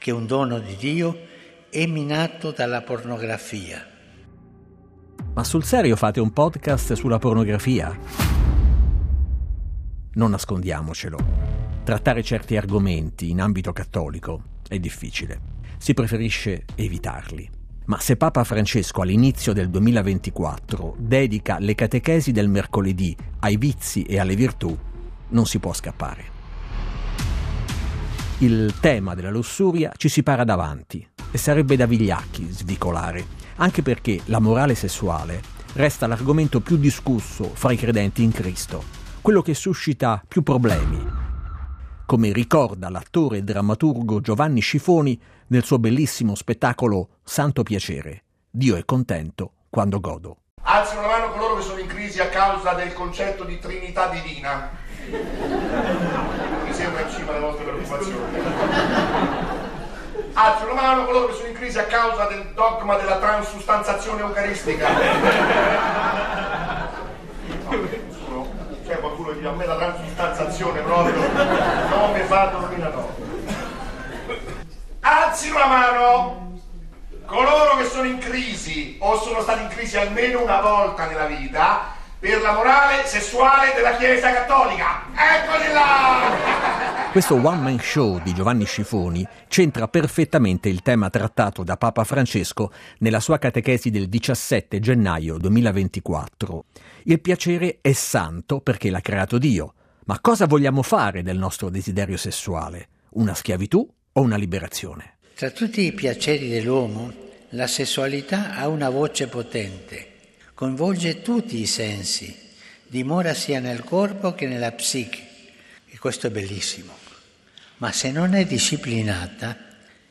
che un dono di Dio è minato dalla pornografia. Ma sul serio fate un podcast sulla pornografia? Non nascondiamocelo. Trattare certi argomenti in ambito cattolico è difficile. Si preferisce evitarli. Ma se Papa Francesco all'inizio del 2024 dedica le catechesi del mercoledì ai vizi e alle virtù, non si può scappare. Il tema della lussuria ci si para davanti e sarebbe da vigliacchi svicolare, anche perché la morale sessuale resta l'argomento più discusso fra i credenti in Cristo, quello che suscita più problemi, come ricorda l'attore e drammaturgo Giovanni Scifoni nel suo bellissimo spettacolo Santo Piacere. Dio è contento quando godo. Alzino la mano coloro che sono in crisi a causa del concetto di Trinità Divina. Sembra in cima alle vostre preoccupazioni. Alzino la mano coloro che sono in crisi a causa del dogma della transustanzazione eucaristica. No, c'è qualcuno che dice a me la transustanzazione proprio non mi fa dormire la notte. Alzino la mano coloro che sono in crisi o sono stati in crisi almeno una volta nella vita per la morale sessuale della Chiesa Cattolica. Eccoli là! Questo one man show di Giovanni Scifoni centra perfettamente il tema trattato da Papa Francesco nella sua catechesi del 17 gennaio 2024. Il piacere è santo perché l'ha creato Dio. Ma cosa vogliamo fare del nostro desiderio sessuale? Una schiavitù o una liberazione? Tra tutti i piaceri dell'uomo, la sessualità ha una voce potente, coinvolge tutti i sensi, dimora sia nel corpo che nella psiche. E questo è bellissimo. Ma se non è disciplinata,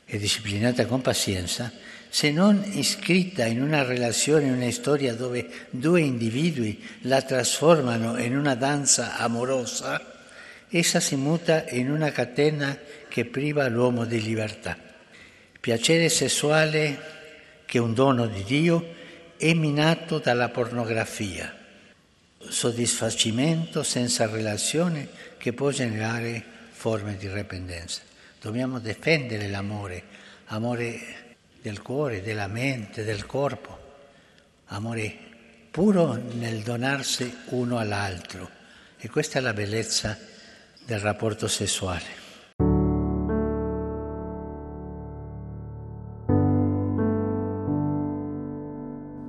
è disciplinata con pazienza, se non iscritta in una relazione, in una storia dove due individui la trasformano in una danza amorosa, essa si muta in una catena che priva l'uomo di libertà. Piacere sessuale, che è un dono di Dio, è minato dalla pornografia. Soddisfacimento senza relazione che può generare forme di dipendenza. Dobbiamo difendere l'amore, amore del cuore, della mente, del corpo, amore puro nel donarsi uno all'altro. E questa è la bellezza del rapporto sessuale.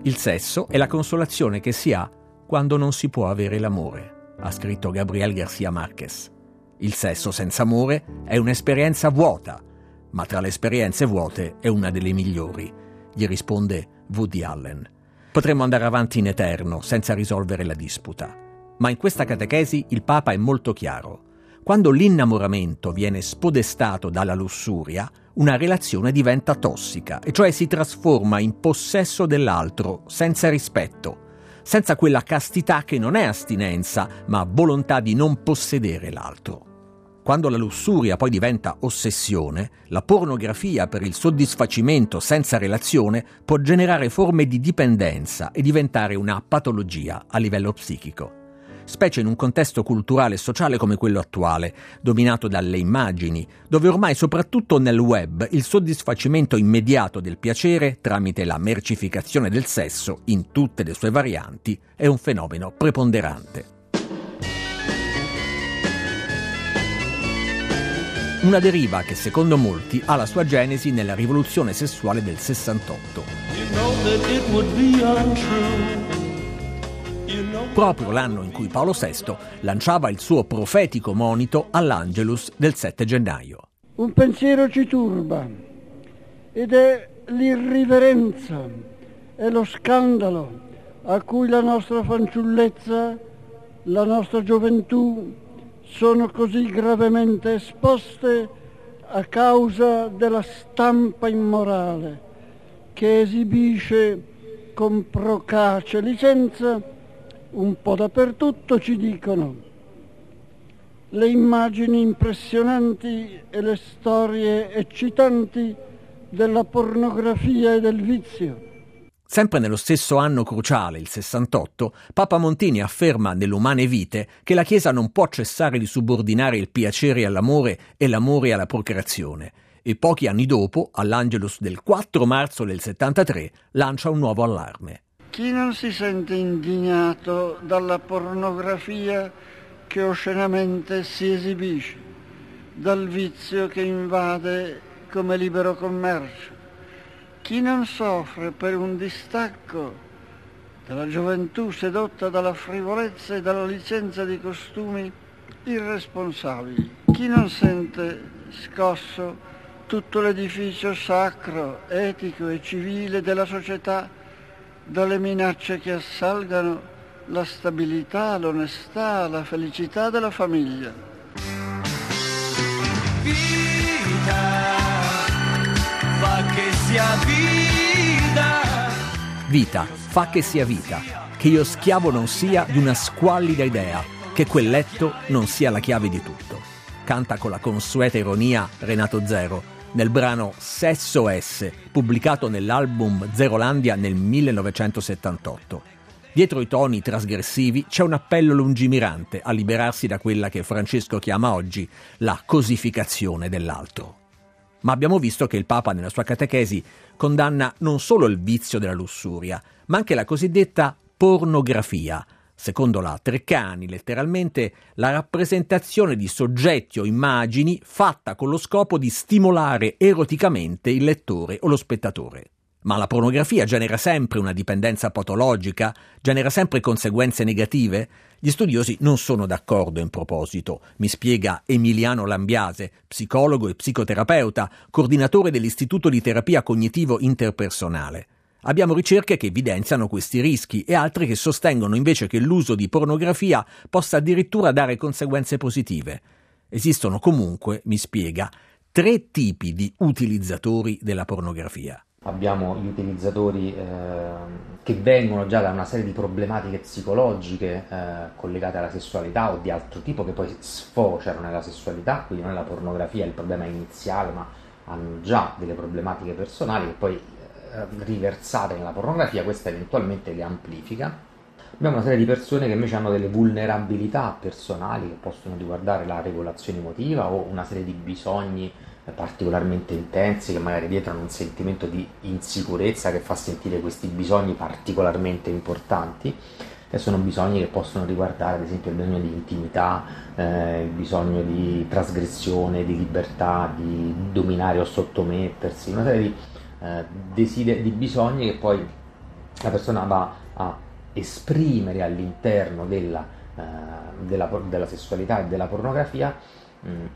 Il sesso è la consolazione che si ha quando non si può avere l'amore, ha scritto Gabriel Garcia Marquez. Il sesso senza amore è un'esperienza vuota, ma tra le esperienze vuote è una delle migliori, gli risponde Woody Allen. Potremmo andare avanti in eterno senza risolvere la disputa. Ma in questa catechesi il Papa è molto chiaro. Quando l'innamoramento viene spodestato dalla lussuria, una relazione diventa tossica, e cioè si trasforma in possesso dell'altro, senza rispetto, senza quella castità che non è astinenza, ma volontà di non possedere l'altro. Quando la lussuria poi diventa ossessione, la pornografia per il soddisfacimento senza relazione può generare forme di dipendenza e diventare una patologia a livello psichico specie in un contesto culturale e sociale come quello attuale, dominato dalle immagini, dove ormai soprattutto nel web il soddisfacimento immediato del piacere tramite la mercificazione del sesso in tutte le sue varianti è un fenomeno preponderante. Una deriva che secondo molti ha la sua genesi nella rivoluzione sessuale del 68. Proprio l'anno in cui Paolo VI lanciava il suo profetico monito all'Angelus del 7 gennaio. Un pensiero ci turba ed è l'irriverenza e lo scandalo a cui la nostra fanciullezza, la nostra gioventù sono così gravemente esposte a causa della stampa immorale che esibisce con procace licenza un po' dappertutto ci dicono le immagini impressionanti e le storie eccitanti della pornografia e del vizio. Sempre nello stesso anno cruciale, il 68, Papa Montini afferma nell'Umane Vite che la Chiesa non può cessare di subordinare il piacere all'amore e l'amore alla procreazione e pochi anni dopo, all'Angelus del 4 marzo del 73, lancia un nuovo allarme. Chi non si sente indignato dalla pornografia che oscenamente si esibisce, dal vizio che invade come libero commercio? Chi non soffre per un distacco della gioventù sedotta dalla frivolezza e dalla licenza di costumi irresponsabili? Chi non sente scosso tutto l'edificio sacro, etico e civile della società dalle minacce che assalgano la stabilità, l'onestà, la felicità della famiglia. Sia vita. Vita, fa che sia vita, che io schiavo non sia di una squallida idea, che quel letto non sia la chiave di tutto. Canta con la consueta ironia Renato Zero nel brano Sesso S, pubblicato nell'album Zerolandia nel 1978. Dietro i toni trasgressivi c'è un appello lungimirante a liberarsi da quella che Francesco chiama oggi la cosificazione dell'altro. Ma abbiamo visto che il Papa nella sua catechesi condanna non solo il vizio della lussuria, ma anche la cosiddetta pornografia, secondo la Treccani, letteralmente la rappresentazione di soggetti o immagini fatta con lo scopo di stimolare eroticamente il lettore o lo spettatore. Ma la pornografia genera sempre una dipendenza patologica, genera sempre conseguenze negative? Gli studiosi non sono d'accordo in proposito, mi spiega Emiliano Lambiase, psicologo e psicoterapeuta, coordinatore dell'Istituto di terapia cognitivo interpersonale. Abbiamo ricerche che evidenziano questi rischi e altre che sostengono invece che l'uso di pornografia possa addirittura dare conseguenze positive. Esistono comunque, mi spiega, tre tipi di utilizzatori della pornografia. Abbiamo gli utilizzatori eh, che vengono già da una serie di problematiche psicologiche eh, collegate alla sessualità o di altro tipo che poi sfociano nella sessualità, quindi non è la pornografia il problema iniziale, ma hanno già delle problematiche personali che poi eh, riversate nella pornografia, questa eventualmente le amplifica. Abbiamo una serie di persone che invece hanno delle vulnerabilità personali che possono riguardare la regolazione emotiva o una serie di bisogni particolarmente intensi che magari dietro hanno un sentimento di insicurezza che fa sentire questi bisogni particolarmente importanti e sono bisogni che possono riguardare ad esempio il bisogno di intimità, eh, il bisogno di trasgressione, di libertà, di dominare o sottomettersi, una serie di eh, desider- di bisogni che poi la persona va a esprimere all'interno della, eh, della, della sessualità e della pornografia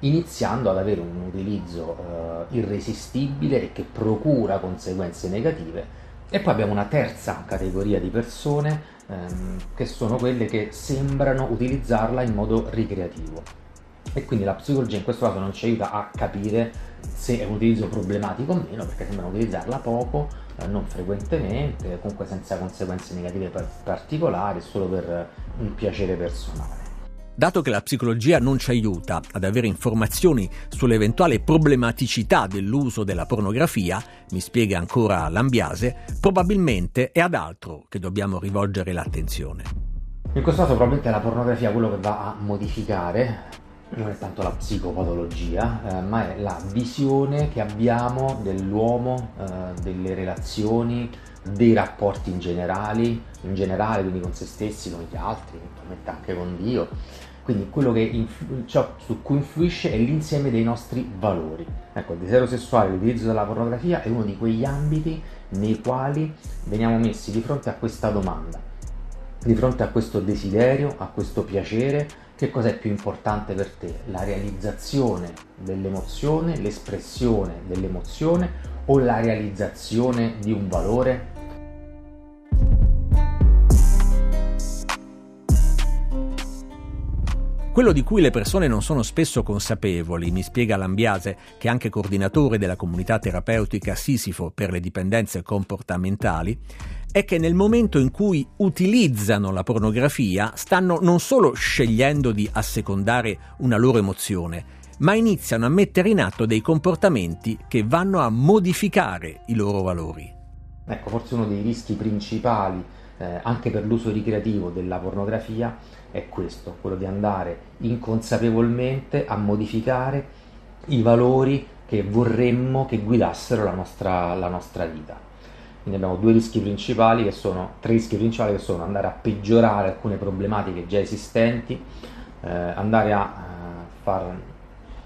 iniziando ad avere un utilizzo eh, irresistibile e che procura conseguenze negative. E poi abbiamo una terza categoria di persone ehm, che sono quelle che sembrano utilizzarla in modo ricreativo. E quindi la psicologia in questo caso non ci aiuta a capire se è un utilizzo problematico o meno, perché sembrano utilizzarla poco, eh, non frequentemente, comunque senza conseguenze negative particolari, solo per un piacere personale. Dato che la psicologia non ci aiuta ad avere informazioni sull'eventuale problematicità dell'uso della pornografia, mi spiega ancora Lambiase, probabilmente è ad altro che dobbiamo rivolgere l'attenzione. In questo caso probabilmente la pornografia quello che va a modificare non è tanto la psicopatologia, eh, ma è la visione che abbiamo dell'uomo, eh, delle relazioni, dei rapporti in, generali, in generale, quindi con se stessi, con gli altri, anche con Dio. Quindi quello che influ- ciò su cui influisce è l'insieme dei nostri valori. Ecco, il desiderio sessuale, l'utilizzo della pornografia è uno di quegli ambiti nei quali veniamo messi di fronte a questa domanda, di fronte a questo desiderio, a questo piacere, che cosa è più importante per te? La realizzazione dell'emozione, l'espressione dell'emozione o la realizzazione di un valore? Quello di cui le persone non sono spesso consapevoli, mi spiega Lambiase, che è anche coordinatore della comunità terapeutica Sisifo per le dipendenze comportamentali, è che nel momento in cui utilizzano la pornografia stanno non solo scegliendo di assecondare una loro emozione, ma iniziano a mettere in atto dei comportamenti che vanno a modificare i loro valori. Ecco, forse uno dei rischi principali eh, anche per l'uso ricreativo della pornografia è questo, quello di andare inconsapevolmente a modificare i valori che vorremmo che guidassero la nostra, la nostra vita. Quindi abbiamo due rischi principali che sono, tre rischi principali che sono andare a peggiorare alcune problematiche già esistenti, eh, andare a eh, far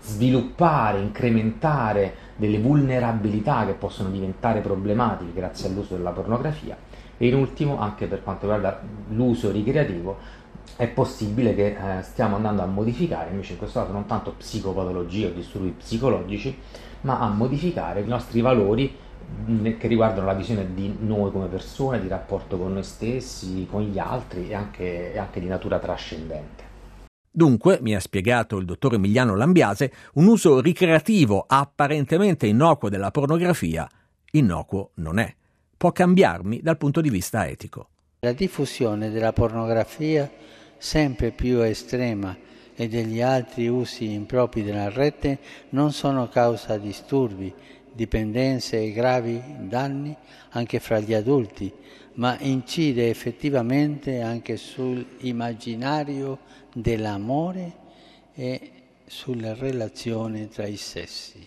sviluppare, incrementare delle vulnerabilità che possono diventare problematiche grazie all'uso della pornografia e in ultimo anche per quanto riguarda l'uso ricreativo è possibile che eh, stiamo andando a modificare invece in questo caso non tanto psicopatologie o disturbi psicologici ma a modificare i nostri valori che riguardano la visione di noi come persone, di rapporto con noi stessi, con gli altri e anche, e anche di natura trascendente. Dunque, mi ha spiegato il dottor Emiliano Lambiase, un uso ricreativo apparentemente innocuo della pornografia, innocuo non è. Può cambiarmi dal punto di vista etico. La diffusione della pornografia sempre più estrema e degli altri usi impropri della rete non sono causa disturbi, dipendenze e gravi danni anche fra gli adulti, ma incide effettivamente anche sull'immaginario dell'amore e sulle relazioni tra i sessi.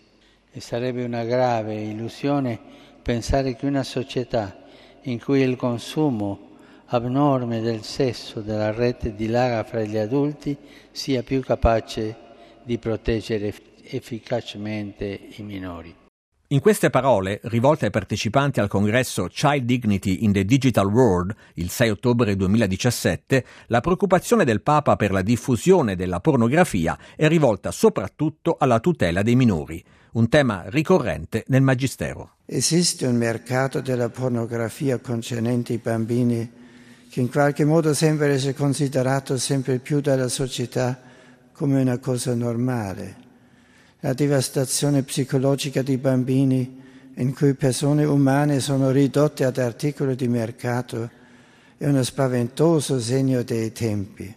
E sarebbe una grave illusione pensare che una società in cui il consumo abnorme del sesso della rete dilaga fra gli adulti sia più capace di proteggere efficacemente i minori. In queste parole, rivolte ai partecipanti al congresso Child Dignity in the Digital World il 6 ottobre 2017, la preoccupazione del Papa per la diffusione della pornografia è rivolta soprattutto alla tutela dei minori, un tema ricorrente nel Magistero. Esiste un mercato della pornografia concernente i bambini che in qualche modo sembra essere considerato sempre più dalla società come una cosa normale la devastazione psicologica di bambini in cui persone umane sono ridotte ad articoli di mercato è uno spaventoso segno dei tempi.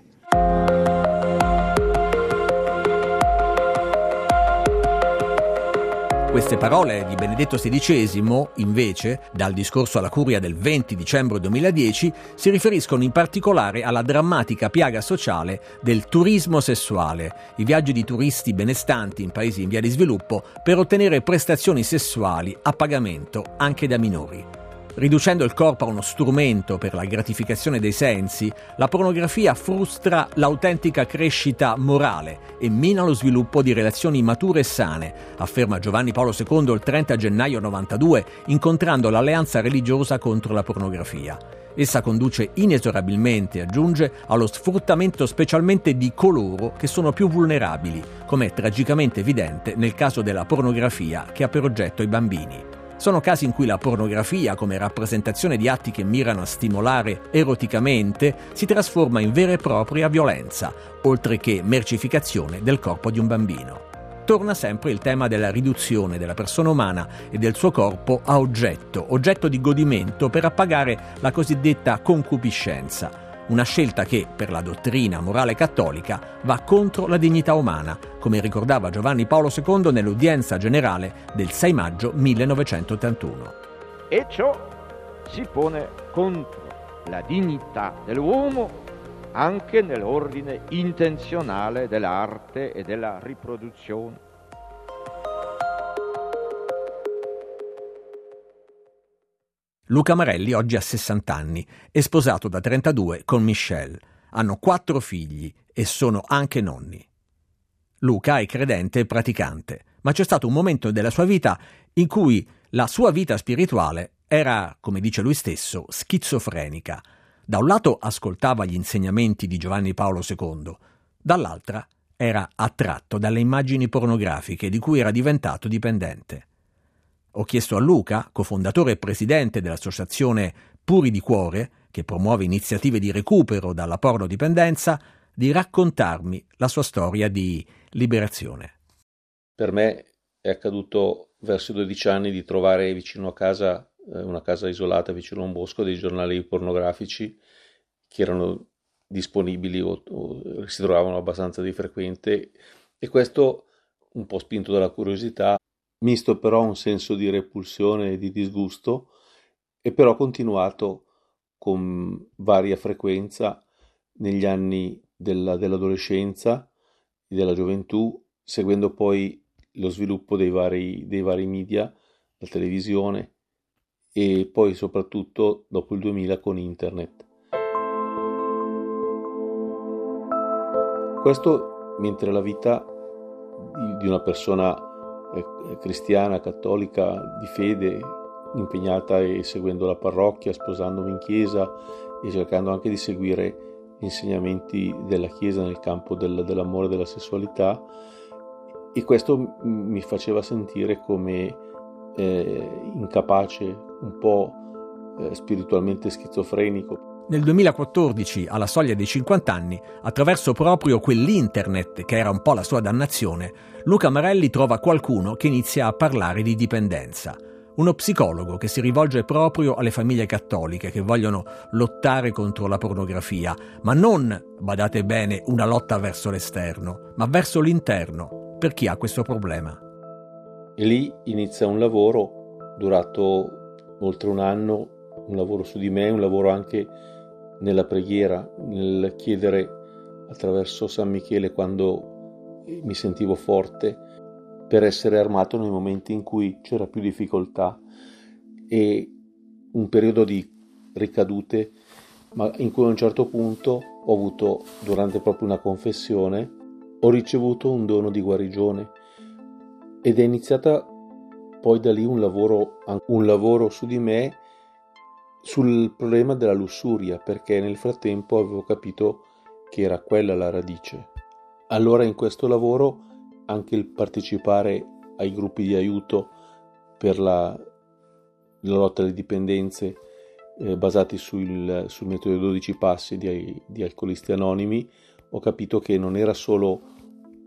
Queste parole di Benedetto XVI, invece, dal discorso alla curia del 20 dicembre 2010, si riferiscono in particolare alla drammatica piaga sociale del turismo sessuale, i viaggi di turisti benestanti in paesi in via di sviluppo per ottenere prestazioni sessuali a pagamento anche da minori. Riducendo il corpo a uno strumento per la gratificazione dei sensi, la pornografia frustra l'autentica crescita morale e mina lo sviluppo di relazioni mature e sane, afferma Giovanni Paolo II il 30 gennaio 92, incontrando l'alleanza religiosa contro la pornografia. Essa conduce inesorabilmente, aggiunge, allo sfruttamento specialmente di coloro che sono più vulnerabili, come è tragicamente evidente nel caso della pornografia che ha per oggetto i bambini. Sono casi in cui la pornografia, come rappresentazione di atti che mirano a stimolare eroticamente, si trasforma in vera e propria violenza, oltre che mercificazione del corpo di un bambino. Torna sempre il tema della riduzione della persona umana e del suo corpo a oggetto, oggetto di godimento per appagare la cosiddetta concupiscenza, una scelta che, per la dottrina morale cattolica, va contro la dignità umana, come ricordava Giovanni Paolo II nell'udienza generale del 6 maggio 1981. E ciò si pone contro la dignità dell'uomo anche nell'ordine intenzionale dell'arte e della riproduzione. Luca Marelli oggi ha 60 anni, è sposato da 32 con Michelle. Hanno quattro figli e sono anche nonni. Luca è credente e praticante, ma c'è stato un momento della sua vita in cui la sua vita spirituale era, come dice lui stesso, schizofrenica. Da un lato ascoltava gli insegnamenti di Giovanni Paolo II, dall'altra era attratto dalle immagini pornografiche di cui era diventato dipendente. Ho chiesto a Luca, cofondatore e presidente dell'associazione Puri di Cuore, che promuove iniziative di recupero dalla pornodipendenza, di raccontarmi la sua storia di liberazione. Per me è accaduto verso i 12 anni di trovare vicino a casa, eh, una casa isolata vicino a un bosco, dei giornali pornografici che erano disponibili o, o si trovavano abbastanza di frequente e questo un po' spinto dalla curiosità, misto però a un senso di repulsione e di disgusto e però continuato con varia frequenza negli anni della, dell'adolescenza e della gioventù, seguendo poi lo sviluppo dei vari, dei vari media, la televisione e poi soprattutto dopo il 2000 con internet. Questo mentre la vita di una persona cristiana, cattolica, di fede, impegnata e seguendo la parrocchia, sposandomi in chiesa e cercando anche di seguire gli insegnamenti della chiesa nel campo del, dell'amore e della sessualità e questo mi faceva sentire come eh, incapace, un po' eh, spiritualmente schizofrenico. Nel 2014, alla soglia dei 50 anni, attraverso proprio quell'internet che era un po' la sua dannazione, Luca Marelli trova qualcuno che inizia a parlare di dipendenza. Uno psicologo che si rivolge proprio alle famiglie cattoliche che vogliono lottare contro la pornografia, ma non, badate bene, una lotta verso l'esterno, ma verso l'interno, per chi ha questo problema. E lì inizia un lavoro durato oltre un anno, un lavoro su di me, un lavoro anche nella preghiera, nel chiedere attraverso San Michele quando mi sentivo forte per essere armato nei momenti in cui c'era più difficoltà e un periodo di ricadute, ma in cui a un certo punto ho avuto, durante proprio una confessione, ho ricevuto un dono di guarigione ed è iniziata poi da lì un lavoro, un lavoro su di me sul problema della lussuria perché nel frattempo avevo capito che era quella la radice. Allora in questo lavoro anche il partecipare ai gruppi di aiuto per la, la lotta alle dipendenze eh, basati sul, sul, metodo 12 passi di, di alcolisti anonimi, ho capito che non era solo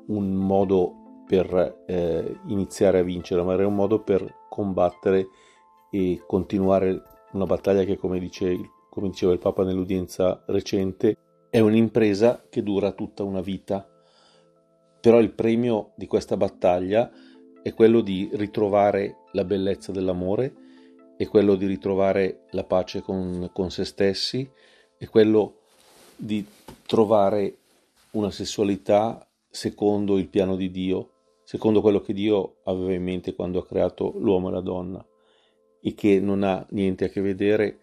un modo per eh, iniziare a vincere, ma era un modo per combattere e continuare una battaglia che, come, dice, come diceva il Papa nell'udienza recente, è un'impresa che dura tutta una vita. Però il premio di questa battaglia è quello di ritrovare la bellezza dell'amore, è quello di ritrovare la pace con, con se stessi, è quello di trovare una sessualità secondo il piano di Dio, secondo quello che Dio aveva in mente quando ha creato l'uomo e la donna e che non ha niente a che vedere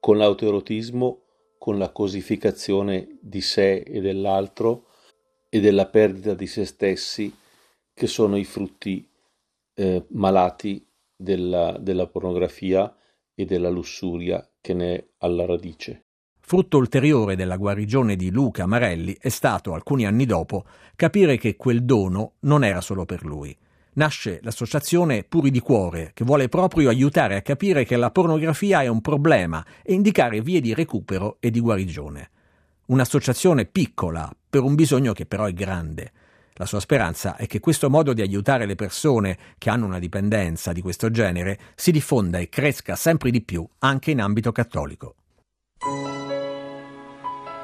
con l'autoerotismo, con la cosificazione di sé e dell'altro e della perdita di se stessi, che sono i frutti eh, malati della, della pornografia e della lussuria che ne è alla radice. Frutto ulteriore della guarigione di Luca Marelli è stato, alcuni anni dopo, capire che quel dono non era solo per lui nasce l'associazione Puri di Cuore, che vuole proprio aiutare a capire che la pornografia è un problema e indicare vie di recupero e di guarigione. Un'associazione piccola, per un bisogno che però è grande. La sua speranza è che questo modo di aiutare le persone che hanno una dipendenza di questo genere si diffonda e cresca sempre di più anche in ambito cattolico.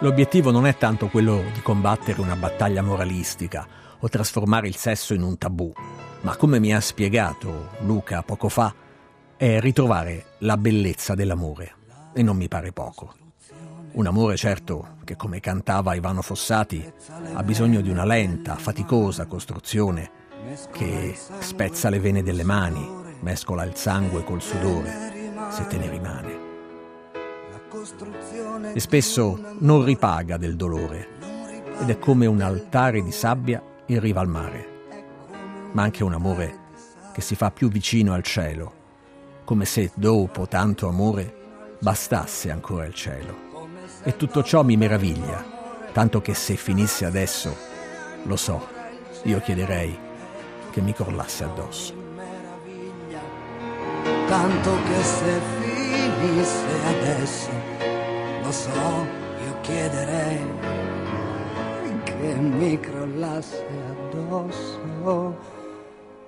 L'obiettivo non è tanto quello di combattere una battaglia moralistica o trasformare il sesso in un tabù ma come mi ha spiegato Luca poco fa, è ritrovare la bellezza dell'amore. E non mi pare poco. Un amore certo che, come cantava Ivano Fossati, ha bisogno di una lenta, faticosa costruzione che spezza le vene delle mani, mescola il sangue col sudore, se te ne rimane. E spesso non ripaga del dolore ed è come un altare di sabbia in riva al mare ma anche un amore che si fa più vicino al cielo, come se dopo tanto amore bastasse ancora il cielo. E tutto ciò mi meraviglia, tanto che se finisse adesso, lo so, io chiederei che mi crollasse addosso. Tanto che se finisse adesso, lo so, io chiederei che mi crollasse addosso